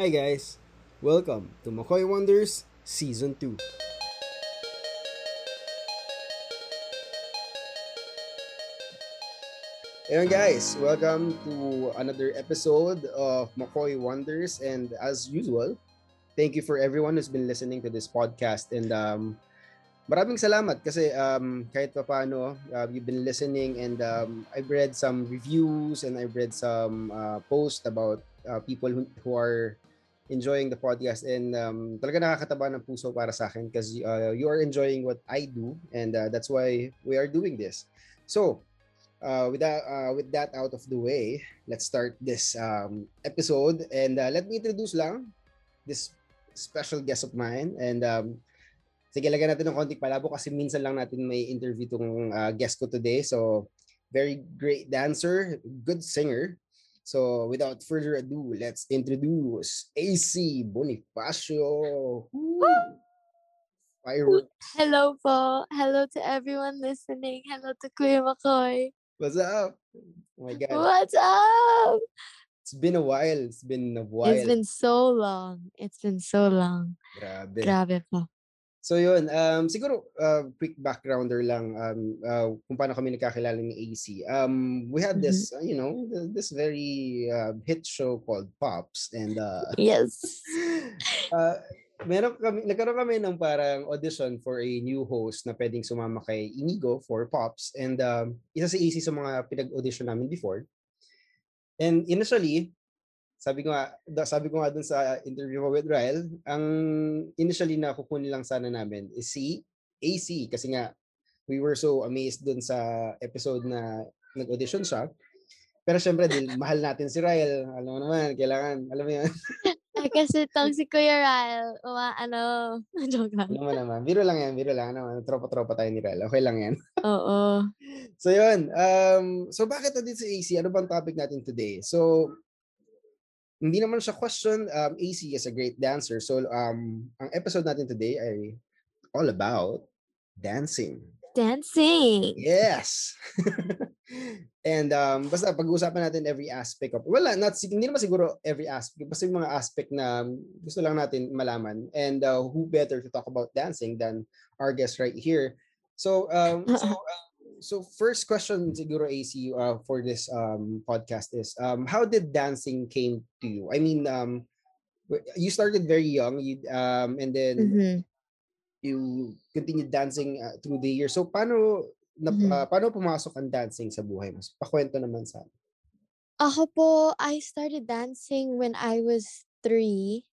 Hi guys! Welcome to Makoy Wonders Season 2. Ayun guys, welcome to another episode of Makoy Wonders and as usual, thank you for everyone who's been listening to this podcast and um, maraming salamat kasi um, kahit pa paano uh, you've been listening and um, I've read some reviews and I've read some uh, posts about uh, people who, who are enjoying the podcast and um, talaga nakakataba ng puso para sa akin because uh, you are enjoying what I do and uh, that's why we are doing this. So, uh, with that uh, with that out of the way, let's start this um, episode and uh, let me introduce lang this special guest of mine and um, sige lagyan natin ng konting palabo kasi minsan lang natin may interview tong uh, guest ko today. So, very great dancer, good singer, So without further ado, let's introduce AC Bonifacio. Fireworks. Hello po. Hello to everyone listening. Hello to Kuya Makoy. What's up? Oh my God. What's up? It's been a while. It's been a while. It's been so long. It's been so long. Grabe. Grabe po. So yun, um, siguro uh, quick backgrounder lang um, uh, kung paano kami nagkakilala ni AC. Um, we had this, uh, you know, this very uh, hit show called Pops and uh, Yes. uh, meron kami, nagkaroon kami ng parang audition for a new host na pwedeng sumama kay Inigo for Pops and um, isa si AC sa mga pinag-audition namin before. And initially, sabi ko nga, sabi ko nga dun sa interview ko with Ryle, ang initially na kukunin lang sana namin is si AC kasi nga we were so amazed dun sa episode na nag-audition siya. Pero syempre din, mahal natin si Ryle. Alam mo naman, kailangan, alam mo. Ay, kasi tong si Kuya Ryle, uma, ano, joke lang. Mo naman, biro lang yan, biro lang. Ano, tropa-tropa tayo ni Ryle. Okay lang yan. Oo. So yun, um, so bakit nandito si AC? Ano bang topic natin today? So, hindi naman siya question. Um, AC is a great dancer. So, um, ang episode natin today ay all about dancing. Dancing. Yes! And um, basta pag-uusapan natin every aspect of, wala, not, hindi naman siguro every aspect, basta yung mga aspect na gusto lang natin malaman. And uh, who better to talk about dancing than our guest right here. So, um, so, uh, so first question siguro AC uh, for this um, podcast is, um, how did dancing came to you? I mean, um, you started very young, you, um, and then Mhm. you continued dancing uh, through the years. So paano na, Mhm. uh, paano pumasok ang dancing sa buhay mo? Pakwento naman sa amin. Ako po, I started dancing when I was three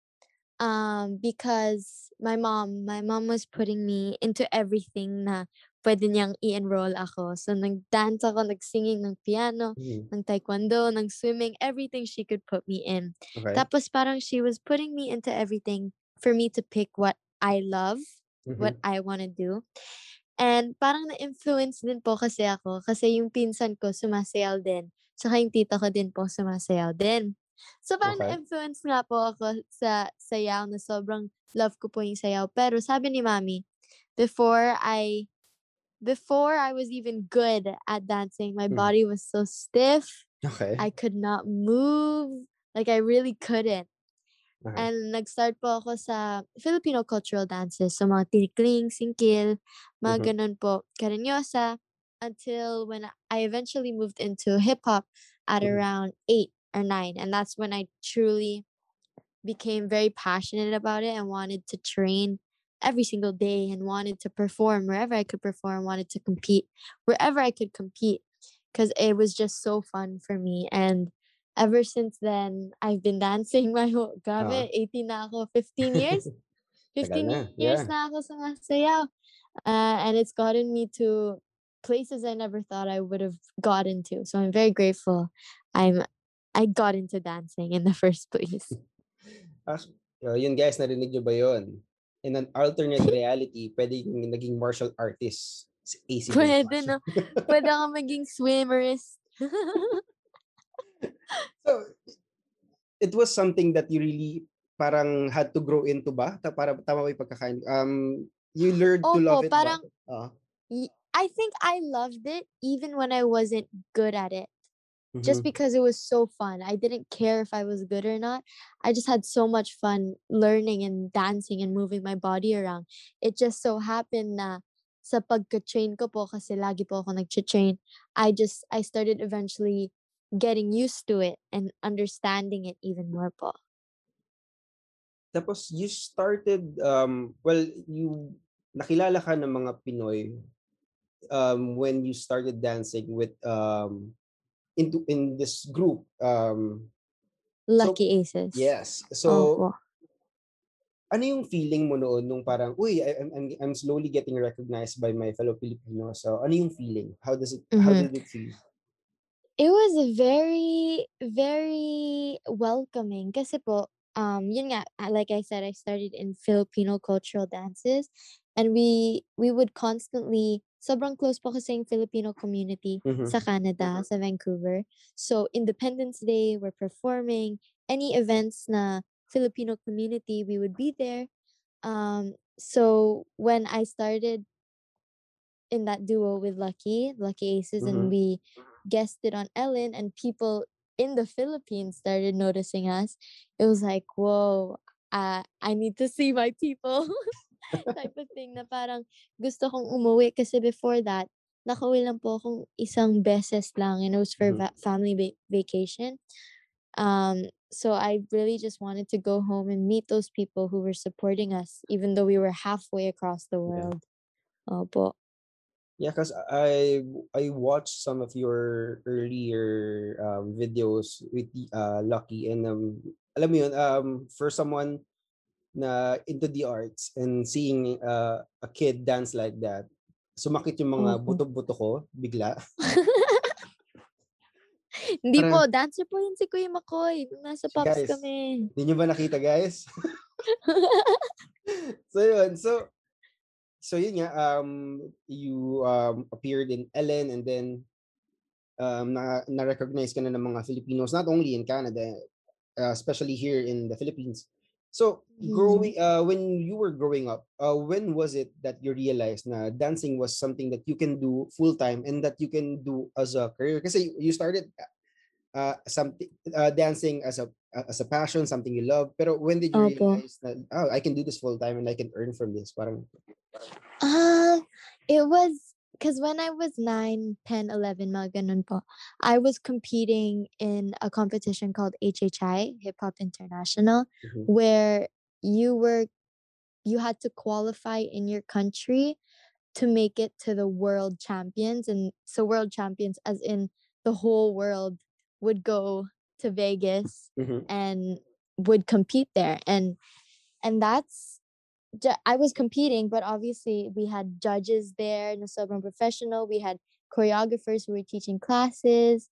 um, because my mom, my mom was putting me into everything na pwede niyang i-enroll ako. So, nag-dance ako, nag-singing ng piano, Mhm. ng taekwondo, ng swimming, everything she could put me in. Okay. Tapos parang she was putting me into everything for me to pick what I love, what Mhm. I want to do. And parang na-influence din po kasi ako kasi yung pinsan ko sumasayaw din. Tsaka yung tita ko din po sumasayaw din. So parang Okay. na-influence nga po ako sa sayaw na sobrang love ko po yung sayaw. Pero sabi ni mami, before I before I was even good at dancing, my Mhm. body was so stiff. Okay. I could not move. Like I really couldn't. Uh-huh. And nag-start po ako sa Filipino cultural dances. So mga tinikling, singkil, mga Mhm. ganun po, karinyosa. Until when I eventually moved into hip-hop at Mhm. around eight or nine. And that's when I truly became very passionate about it and wanted to train every single day and wanted to perform wherever I could perform, wanted to compete wherever I could compete because it was just so fun for me. And ever since then, I've been dancing my whole, grabe, 18 na ako, 15 years? 15 na, years yeah. na ako sumasayaw. Uh, and it's gotten me to places I never thought I would have gotten to. So I'm very grateful I'm I got into dancing in the first place. Uh, yun guys, narinig nyo ba yun? In an alternate reality, pwede yung naging martial artist AC Pwede, no? Pwede ako maging swimmerist. So, it was something that you really parang had to grow into ba? Ta- para tama ba yung pagkakain? Um, you learned to love Opo, it parang ba? Y- I think I loved it even when I wasn't good at it. Just Mhm. because it was so fun. I didn't care if I was good or not. I just had so much fun learning and dancing and moving my body around. It just so happened na sa pagka-train ko po kasi lagi po ako nag-train, I just I started eventually getting used to it and understanding it even more po. Tapos you started, um, well, you nakilala ka ng mga Pinoy um, when you started dancing with um, into in this group. Um, Lucky Aces. yes. So, Opo. ano yung feeling mo noon nung parang, uy, I, I'm, I'm, I'm slowly getting recognized by my fellow Filipinos. So, ano yung feeling? How does it, how Mhm. did it feel? It was very, very welcoming kasi po, um, yun nga, like I said, I started in Filipino cultural dances and we we would constantly, sobrang close po kasi yung Filipino community Mhm. sa Canada, sa Vancouver. So, Independence Day, we're performing, any events na Filipino community, we would be there. Um, so, when I started in that duo with Lucky, Lucky Aces, Mhm. and we guested on Ellen, and people in the Philippines started noticing us. It was like, whoa, uh, I need to see my people type of thing na parang gusto kong umuwi kasi before that, nakauwi lang po akong isang beses lang and it was for Mhm. va- family va- vacation. Um, so I really just wanted to go home and meet those people who were supporting us, even though we were halfway across the Yeah. world. Opo. Yeah, because I I watched some of your earlier um, videos with uh, Lucky and um, alam mo yun, um, for someone na into the arts and seeing uh, a kid dance like that, sumakit yung mga Opo. buto-buto ko bigla. Hindi Parang- po, dancer po yun si Kuya Makoy. Nasa Pops guys. kami. Hindi nyo ba nakita guys? so yun, so so yun nga um you um appeared in Ellen and then um na na-recognize ka na ng mga Filipinos not only in Canada uh, especially here in the Philippines. So Mhm. growing uh when you were growing up, uh when was it that you realized na dancing was something that you can do full time and that you can do as a career? Kasi you started uh something uh, dancing as a as a passion, something you love. Pero when did you Opo. realize that oh, I can do this full time and I can earn from this? Parang Um, it was because when I was 9, 10, 11, mga ganun po, I was competing in a competition called HHI, Hip Hop International, Mhm. where you were you had to qualify in your country to make it to the world champions and so world champions as in the whole world would go to Vegas Mhm. and would compete there and and that's ju- I was competing but obviously we had judges there na sobrang professional we had choreographers who were teaching classes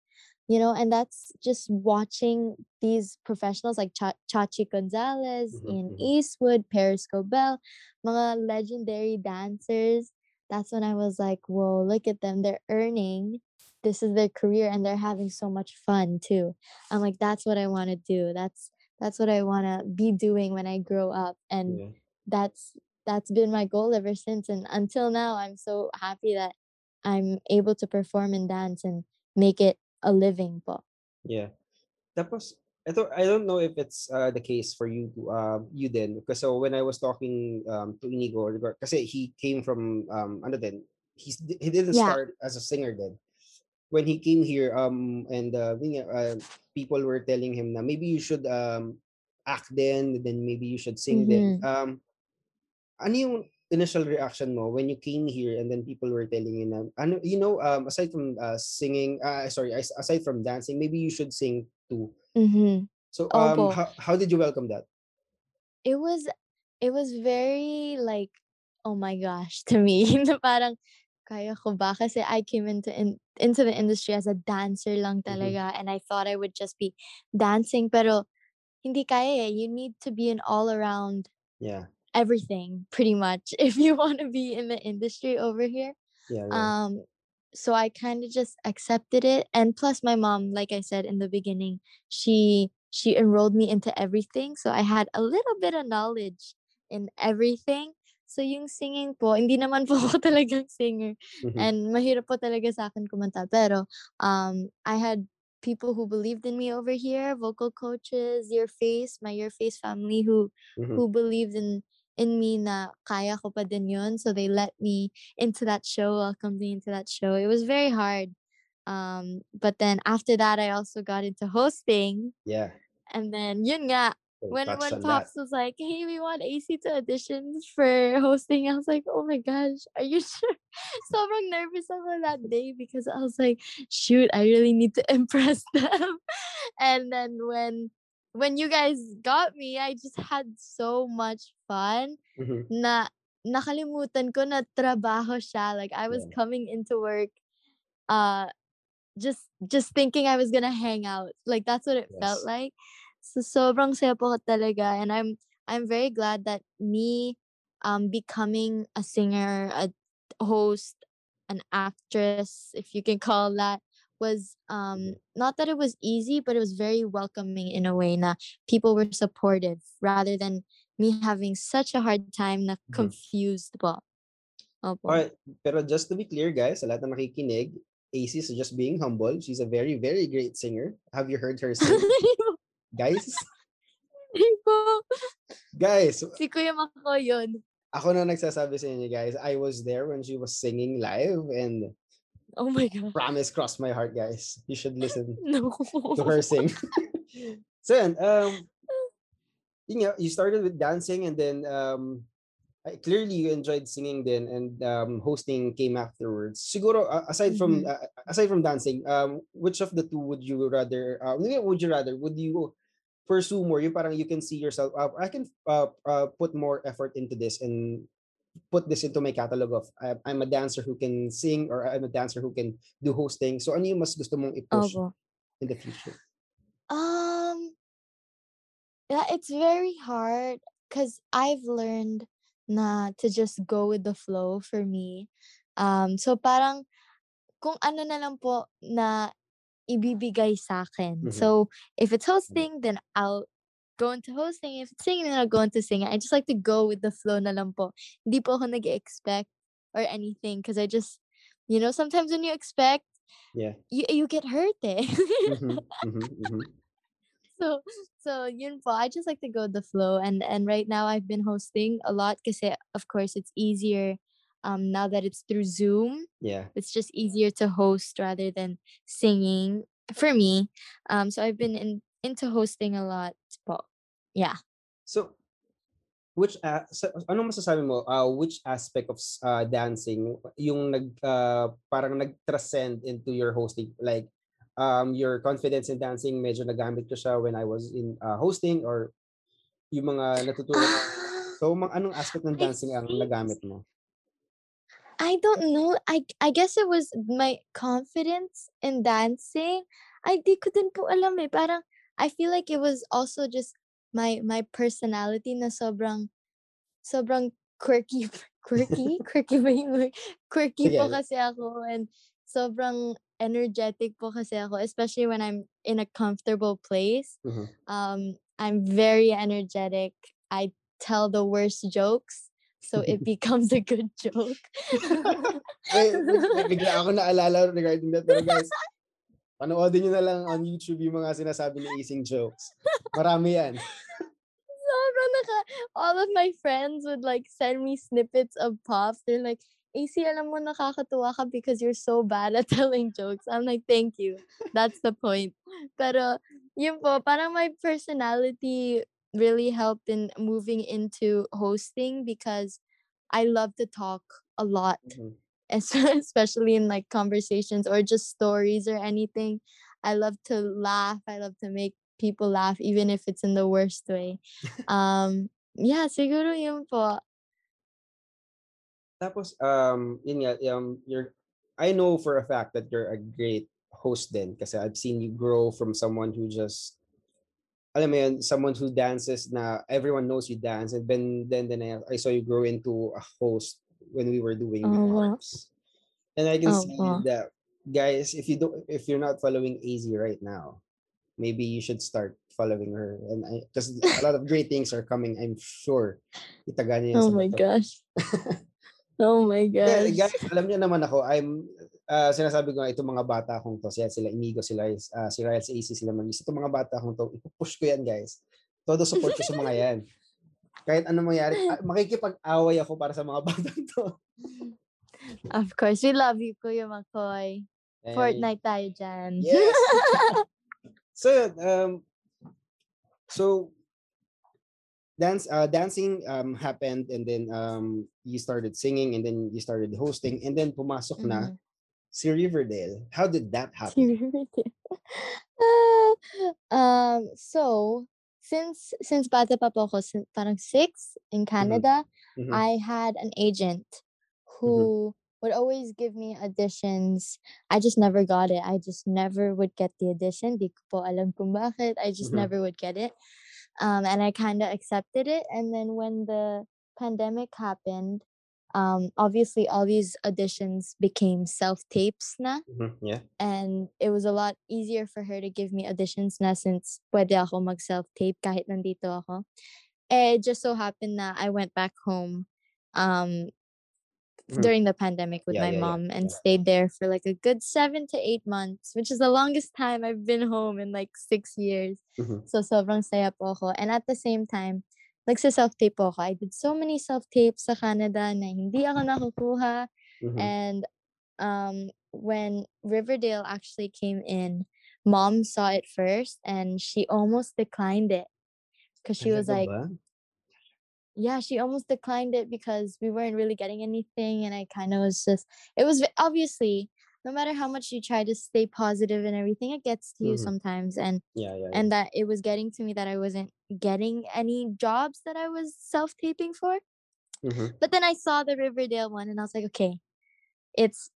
you know and that's just watching these professionals like Cha- Chachi Gonzalez, Mhm, Ian mhm. Eastwood, Paris Goebel, mga legendary dancers. That's when I was like whoa look at them. They're earning. This is their career and they're having so much fun too. I'm like that's what I want to do. That's that's what I want to be doing when I grow up. And Yeah. That's that's been my goal ever since and until now I'm so happy that I'm able to perform and dance and make it a living po. Yeah. Tapos, ito, I don't know if it's uh, the case for you um you then because so when I was talking um to Inigo kasi he came from um ano din he's he didn't Yeah. start as a singer then when he came here um and uh, uh, people were telling him na maybe you should um act then then maybe you should sing then Mhm. um ano yung initial reaction mo when you came here and then people were telling you na ano you know um aside from uh, singing uh, sorry aside from dancing maybe you should sing too Mhm. so um Opo. how, how did you welcome that It was it was very like oh my gosh to me na parang kaya ko ba kasi I came into in, into the industry as a dancer lang talaga and I thought I would just be dancing pero hindi kaya eh. You need to be an all around yeah everything pretty much if you want to be in the industry over here. yeah, yeah. Um so I kind of just accepted it and plus my mom like I said in the beginning, she she enrolled me into everything so I had a little bit of knowledge in everything. So yung singing po, hindi naman po ako talagang singer Mhm. and mahirap po talaga sa akin kumanta pero um I had people who believed in me over here, vocal coaches, Your Face, my Your Face family who Mhm. who believed in in me na kaya ko pa din yun. So they let me into that show, welcomed me into that show. It was very hard. Um, but then after that, I also got into hosting. Yeah. And then yun nga, So when when on that. Pops was like, "Hey, we want AC to audition for hosting," I was like, "Oh my gosh, are you sure?" Sobrang nervous ako that day because I was like, "Shoot, I really need to impress them." and then when when you guys got me, I just had so much fun Mhm. na nakalimutan ko na trabaho siya. Like I was Yeah. coming into work, uh, just just thinking I was gonna hang out. Like that's what it felt like. So sobrang saya po talaga, and I'm I'm very glad that me um becoming a singer, a host, an actress, if you can call that, was um not that it was easy, but it was very welcoming in a way na people were supportive rather than me having such a hard time na Mhm. confused po. Opo. Alright, pero just to be clear guys, sa lahat na nakikinig, AC is just being humble. She's a very, very great singer. Have you heard her sing? guys? Guys, Si Kuya Mako yun. ako na nagsasabi sa inyo guys, I was there when she was singing live and Oh my God. promise crossed my heart guys. You should listen No. to her sing. so yun, um, yun nga, you started with dancing and then um, I- clearly you enjoyed singing then and um, hosting came afterwards. Siguro uh, aside from Mhm. uh, aside from dancing, um, which of the two would you rather? Uh, would you rather? Would you pursue more? You parang you can see yourself. Uh, I can uh, uh, put more effort into this and put this into my catalog of I- I'm a dancer who can sing or I'm a dancer who can do hosting. So ano yung mas gusto mong i-push Opo. in the future? Um, yeah, it's very hard because I've learned na to just go with the flow for me. Um, so parang kung ano na lang po na ibibigay sa akin. Mhm. So if it's hosting, then I'll go into hosting. If it's singing, then I'll go into singing. I just like to go with the flow na lang po. Hindi po ako nag-expect or anything because I just, you know, sometimes when you expect, Yeah. you you get hurt eh. Mhm, mhm, mhm. so so yun po I just like to go with the flow and and right now I've been hosting a lot because of course it's easier um now that it's through Zoom Yeah. it's just easier to host rather than singing for me um so I've been in into hosting a lot po yeah So, which a sa anong masasabi mo, uh, which aspect of uh, dancing yung nag uh, parang nag-transcend into your hosting? Like, um, your confidence in dancing medyo nagamit ko siya when I was in, uh, hosting or yung mga natutunan Ah, so ma anong aspect ng I dancing ang nagamit mo? I don't know. I I guess it was my confidence in dancing. I di ko din po alam eh. Parang I feel like it was also just my my personality na sobrang sobrang quirky quirky quirky ba yung? Quirky po kasi ako and sobrang energetic po kasi ako especially when I'm in a comfortable place. Mhm. Um I'm very energetic. I tell the worst jokes so it becomes a good joke. Wait, big bigla ako naalala regarding that pero guys, panoodin niyo na lang on YouTube yung mga sinasabi ni Ising jokes. Marami yan. Sobrang naka all of my friends would like send me snippets of pops. They're like, AC, alam mo nakakatuwa ka because you're so bad at telling jokes. I'm like, thank you. That's the point. Pero, yun po, parang my personality really helped in moving into hosting because I love to talk a lot, Mhm. Es- especially in like conversations or just stories or anything. I love to laugh. I love to make people laugh, even if it's in the worst way. Um, yeah, siguro yun po. Tapos, um, yun nga, um, you're, I know for a fact that you're a great host then kasi I've seen you grow from someone who just, alam mo yun, someone who dances na everyone knows you dance and then, then, then I, I saw you grow into a host when we were doing Oh, wow. Harps. And I can Oh, see that, guys, if you don't, if you're not following AZ right now, maybe you should start following her and I because a lot of great things are coming I'm sure itaga niya Oh my gosh. Oh my Yeah, gosh. guys, alam niyo naman ako, I'm ah, sinasabi ko nga, itong mga bata kong to, sila, sila Inigo, sila, ah, si si AC, sila Magis, itong mga bata kong to, ipupush ko yan, guys. Todo support ko sa mga yan. Kahit ano mangyari, ah, makikipag-away ako para sa mga batang to. Of course, we love you, Kuya Makoy. And- Fortnite tayo dyan. Yes. so um so dance uh dancing um happened and then um you started singing and then you started hosting and then pumasok na Mhm. si Riverdale. How did that happen? Ah, um, so, since since bata pa po ako, parang six in Canada, Mhm. I had an agent who would always give me auditions. I just never got it. I just never would get the audition. Di ko po alam kung bakit. I just Mhm. never would get it. Um, and I kind of accepted it. And then when the pandemic happened, um, obviously all these auditions became self tapes na Mhm, Yeah. and it was a lot easier for her to give me auditions na since pwede ako mag self-tape kahit nandito ako. Eh, it just so happened that I went back home um, Mhm. during the pandemic with Yeah, my yeah, yeah, mom and yeah. stayed there for like a good seven to eight months, which is the longest time I've been home in like six years. Mhm. So sobrang saya po ako. And at the same time, nagsa-self-tape po ako. I did so many self-tapes sa Canada na hindi ako nakukuha. Mhm. And um, when Riverdale actually came in, mom saw it first and she almost declined it because she was like, ba? yeah, she almost declined it because we weren't really getting anything. And I kind of was just, it was obviously, no matter how much you try to stay positive and everything, it gets to you Mhm. sometimes. And Yeah, yeah, yeah. and that it was getting to me that I wasn't getting any jobs that I was self taping for. Mhm. But then I saw the Riverdale one and I was like, okay, it's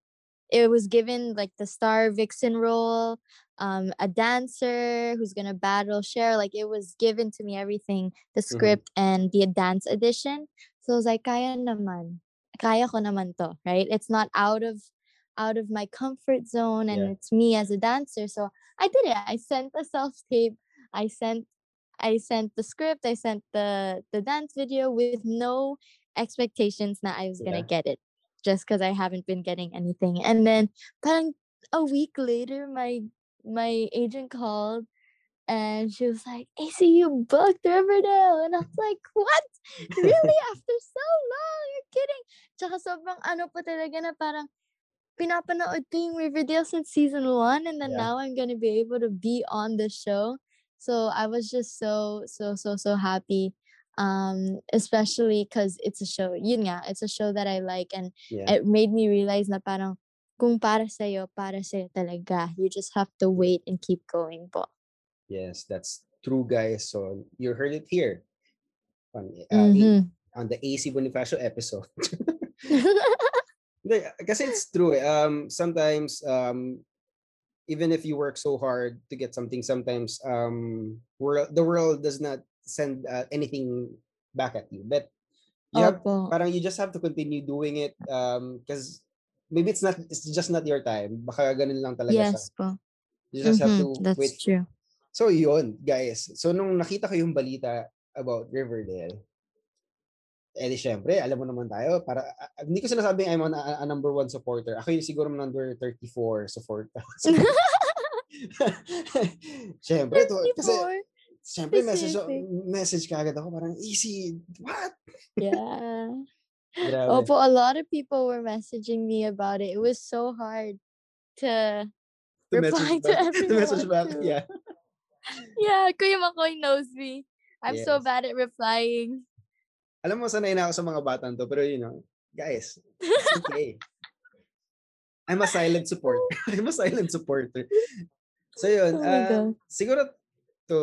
it was given like the star vixen role, um, a dancer who's gonna battle share Like it was given to me everything, the script and the dance edition. So I was like, kaya naman, kaya ko naman to, right? It's not out of out of my comfort zone and Yeah. it's me as a dancer. So I did it. I sent a self tape. I sent I sent the script. I sent the the dance video with no expectations that I was gonna Yeah. get it just because I haven't been getting anything. And then parang a week later my my agent called and she was like, AC, you booked Riverdale. And I was like, what? Really? After so long? You're kidding. Tsaka sobrang ano po talaga na parang pinapanood ko yung Riverdale since season one and then Yeah. now I'm gonna be able to be on the show. So I was just so so so so happy. Um, especially because it's a show. Yun nga, it's a show that I like and Yeah. it made me realize na parang kung para sa'yo, para sa'yo talaga. You just have to wait and keep going po. Yes, that's true, guys. So you heard it here on, uh, Mhm. on the AC Bonifacio episode. Hindi, kasi it's true. eh. Um, sometimes, um, even if you work so hard to get something, sometimes um, world, the world does not send uh, anything back at you. But you have, Opo. parang you just have to continue doing it because maybe it's not, it's just not your time. Baka ganun lang talaga siya. Yes po. You just have Mhm, to That's wait true. So yun, guys. So nung nakita ko yung balita about Riverdale, eh di syempre, alam mo naman tayo, para, ah, hindi ko sinasabing I'm a, a number one supporter. Ako yung siguro number 34 supporter. syempre, to, kasi, 34. syempre, message, message ka agad ako, parang, easy, what? Yeah. Grabe. Opo, a lot of people were messaging me about it. It was so hard to to reply to back. to message everyone, back, yeah. Yeah, Kuya Makoy knows me. I'm so Yes. bad at replying. Alam mo, sanay na ako sa mga batang to, pero you know, guys, it's okay. I'm a silent support. I'm a silent supporter. So yun, Oh God. siguro to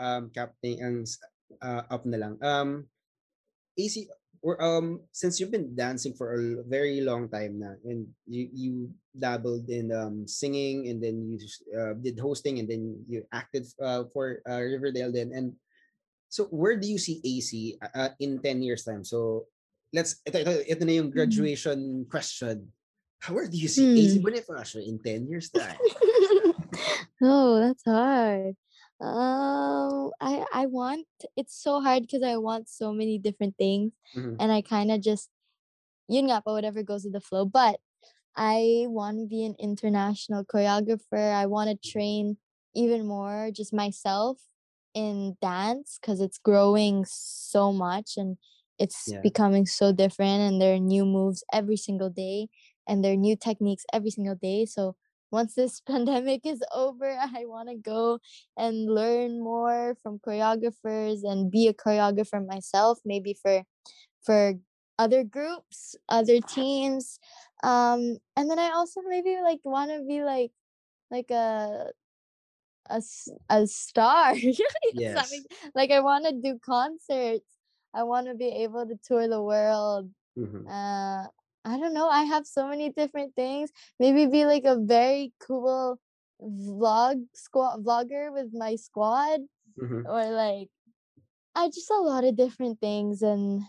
um, captain ang uh, up na lang. Um, AC, or, um, since you've been dancing for a very long time na, and you, you dabbled in um, singing, and then you uh, did hosting, and then you acted uh, for uh, Riverdale then, and so where do you see AC uh, in 10 years time? So let's ito, ito, ito na yung graduation question. Where do you see AC Hmm. Bonifacio in 10 years time? oh, that's hard. Um, I I want it's so hard because I want so many different things, Mhm. and I kind of just, yun nga pa, whatever goes with the flow. But I want to be an international choreographer. I want to train even more just myself in dance because it's growing so much and it's Yeah. becoming so different and there are new moves every single day and there are new techniques every single day so once this pandemic is over i want to go and learn more from choreographers and be a choreographer myself maybe for for other groups other teams um and then i also maybe like want to be like like a a, a star Yes, Yes. makes- like i want to do concerts i want to be able to tour the world Mhm. uh i don't know i have so many different things maybe be like a very cool vlog squad vlogger with my squad Mhm. or like i just a lot of different things and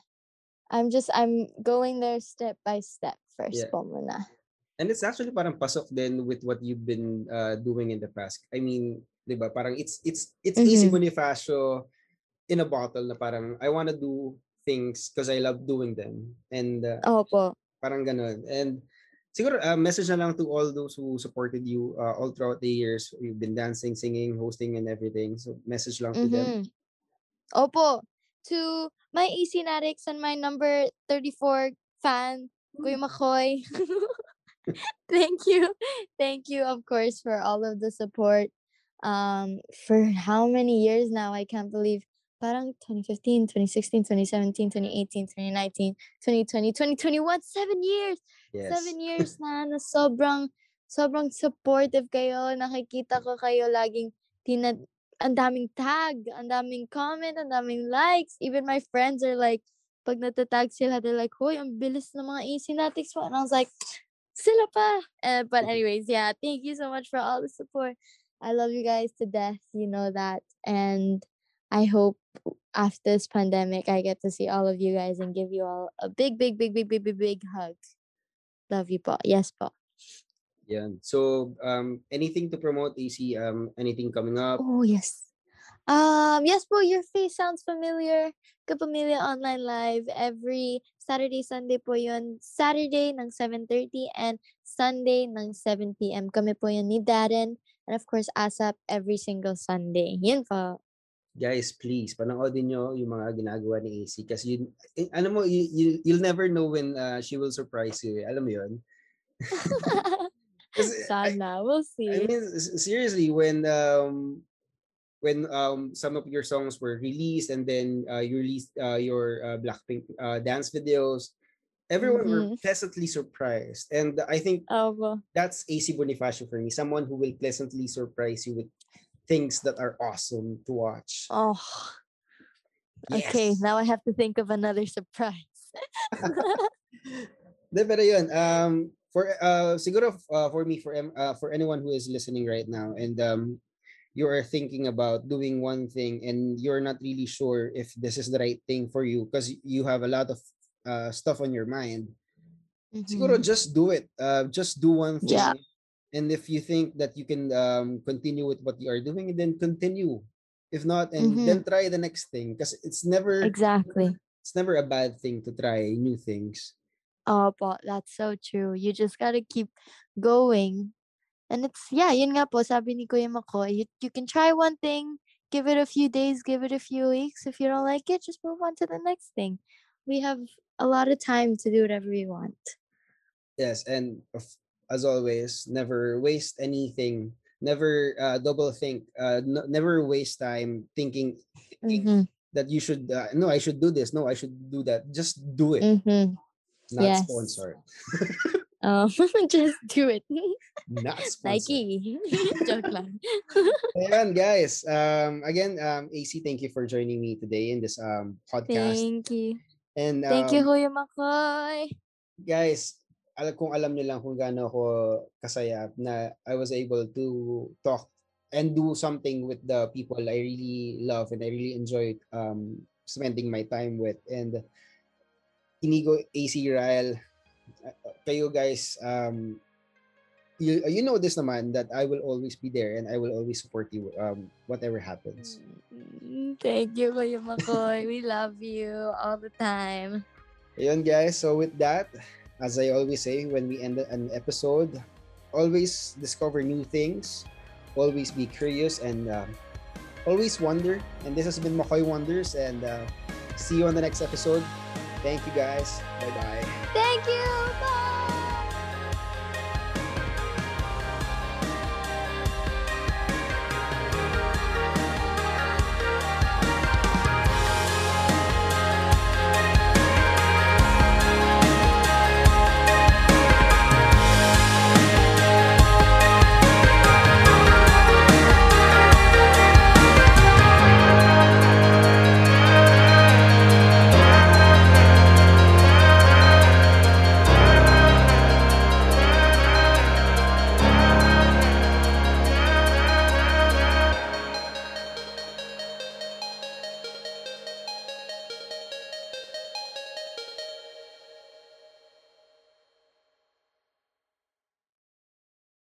i'm just i'm going there step by step first Yeah. And it's actually parang pasok then with what you've been uh, doing in the past. I mean, 'di ba? Parang it's it's it's AC Mhm. Bonifacio in a bottle na parang I want to do things because I love doing them. And uh, opo parang ganun. And siguro uh, message na lang to all those who supported you uh, all throughout the years. You've been dancing, singing, hosting and everything. So message lang to them. Mhm. Opo. To my AC Natics and my number 34 fan, Kuya Makoy. Thank you. Thank you, of course, for all of the support. Um, for how many years now? I can't believe. Parang 2015, 2016, 2017, 2018, 2019, 2020, 2021. Seven years! Yes. Seven years na na sobrang sobrang supportive kayo. Nakikita ko kayo laging tina ang daming tag, ang daming comment, ang daming likes. Even my friends are like, pag natatag sila, they're like, Hoy, ang bilis ng mga AC Natics mo. And I was like, sila pa. Uh, but Mhm. anyways, yeah, thank you so much for all the support. I love you guys to death. You know that. And I hope after this pandemic, I get to see all of you guys and give you all a big, big, big, big, big, big, big hug. Love you, po. Yes, po. Yeah. So, um, anything to promote, AC? Um, anything coming up? Oh, yes. Um, yes po, your face sounds familiar. Kapamilya Online Live every Saturday, Sunday po yun. Saturday ng 7.30 and Sunday ng 7 p.m. Kami po yun ni Darren. And of course, ASAP every single Sunday. Yun po. Guys, please, panoodin nyo yung mga ginagawa ni AC kasi yun, eh, alam mo, you, you, you'll never know when uh, she will surprise you. eh. Alam mo yun? Kasi I, Sana. We'll see. I mean, seriously, when um, when um, some of your songs were released and then uh, you released uh, your uh, Blackpink uh, dance videos, everyone were Mhm. pleasantly surprised. And I think Opo. that's AC Bonifacio for me, someone who will pleasantly surprise you with things that are awesome to watch. Oh. Okay, now I have to think of another surprise. De, pero yun, um, for, uh, siguro uh, for me, for, em- uh, for anyone who is listening right now and um, you are thinking about doing one thing and you're not really sure if this is the right thing for you because you have a lot of uh, stuff on your mind, siguro Mhm. just do it. Uh, just do one thing. Yeah. And if you think that you can um, continue with what you are doing, then continue. If not, and Mhm. then try the next thing because it's never Exactly. it's never a bad thing to try new things. oh but that's so true. You just gotta keep going. And it's, yeah, yun nga po, sabi ni Kuya Makoy, you, you can try one thing, give it a few days, give it a few weeks. If you don't like it, just move on to the next thing. We have a lot of time to do whatever we want. Yes, and as always, never waste anything. Never uh, double think. Uh, never waste time thinking, thinking Mm-hmm. that you should. Uh, no, I should do this. No, I should do that. Just do it. Mm-hmm. Not yes. sponsored. Um, just do it. Not. Nike. Joke lang. Ayan, guys. Um, again, um, AC, thank you for joining me today in this um podcast. Thank you. And Thank you, um, Kuya Makoy. guys, alam kung alam niyo lang kung gaano ako kasaya na I was able to talk and do something with the people I really love and I really enjoy um spending my time with and Inigo AC uh, kayo guys um you, you know this naman that I will always be there and I will always support you um whatever happens. Mm, Thank you, Kuya Makoy. We love you all the time. Ayun guys, so with that, as I always say when we end an episode, always discover new things, always be curious, and um, always wonder. And this has been Makoy Wonders, and uh, see you on the next episode. Thank you guys. Bye bye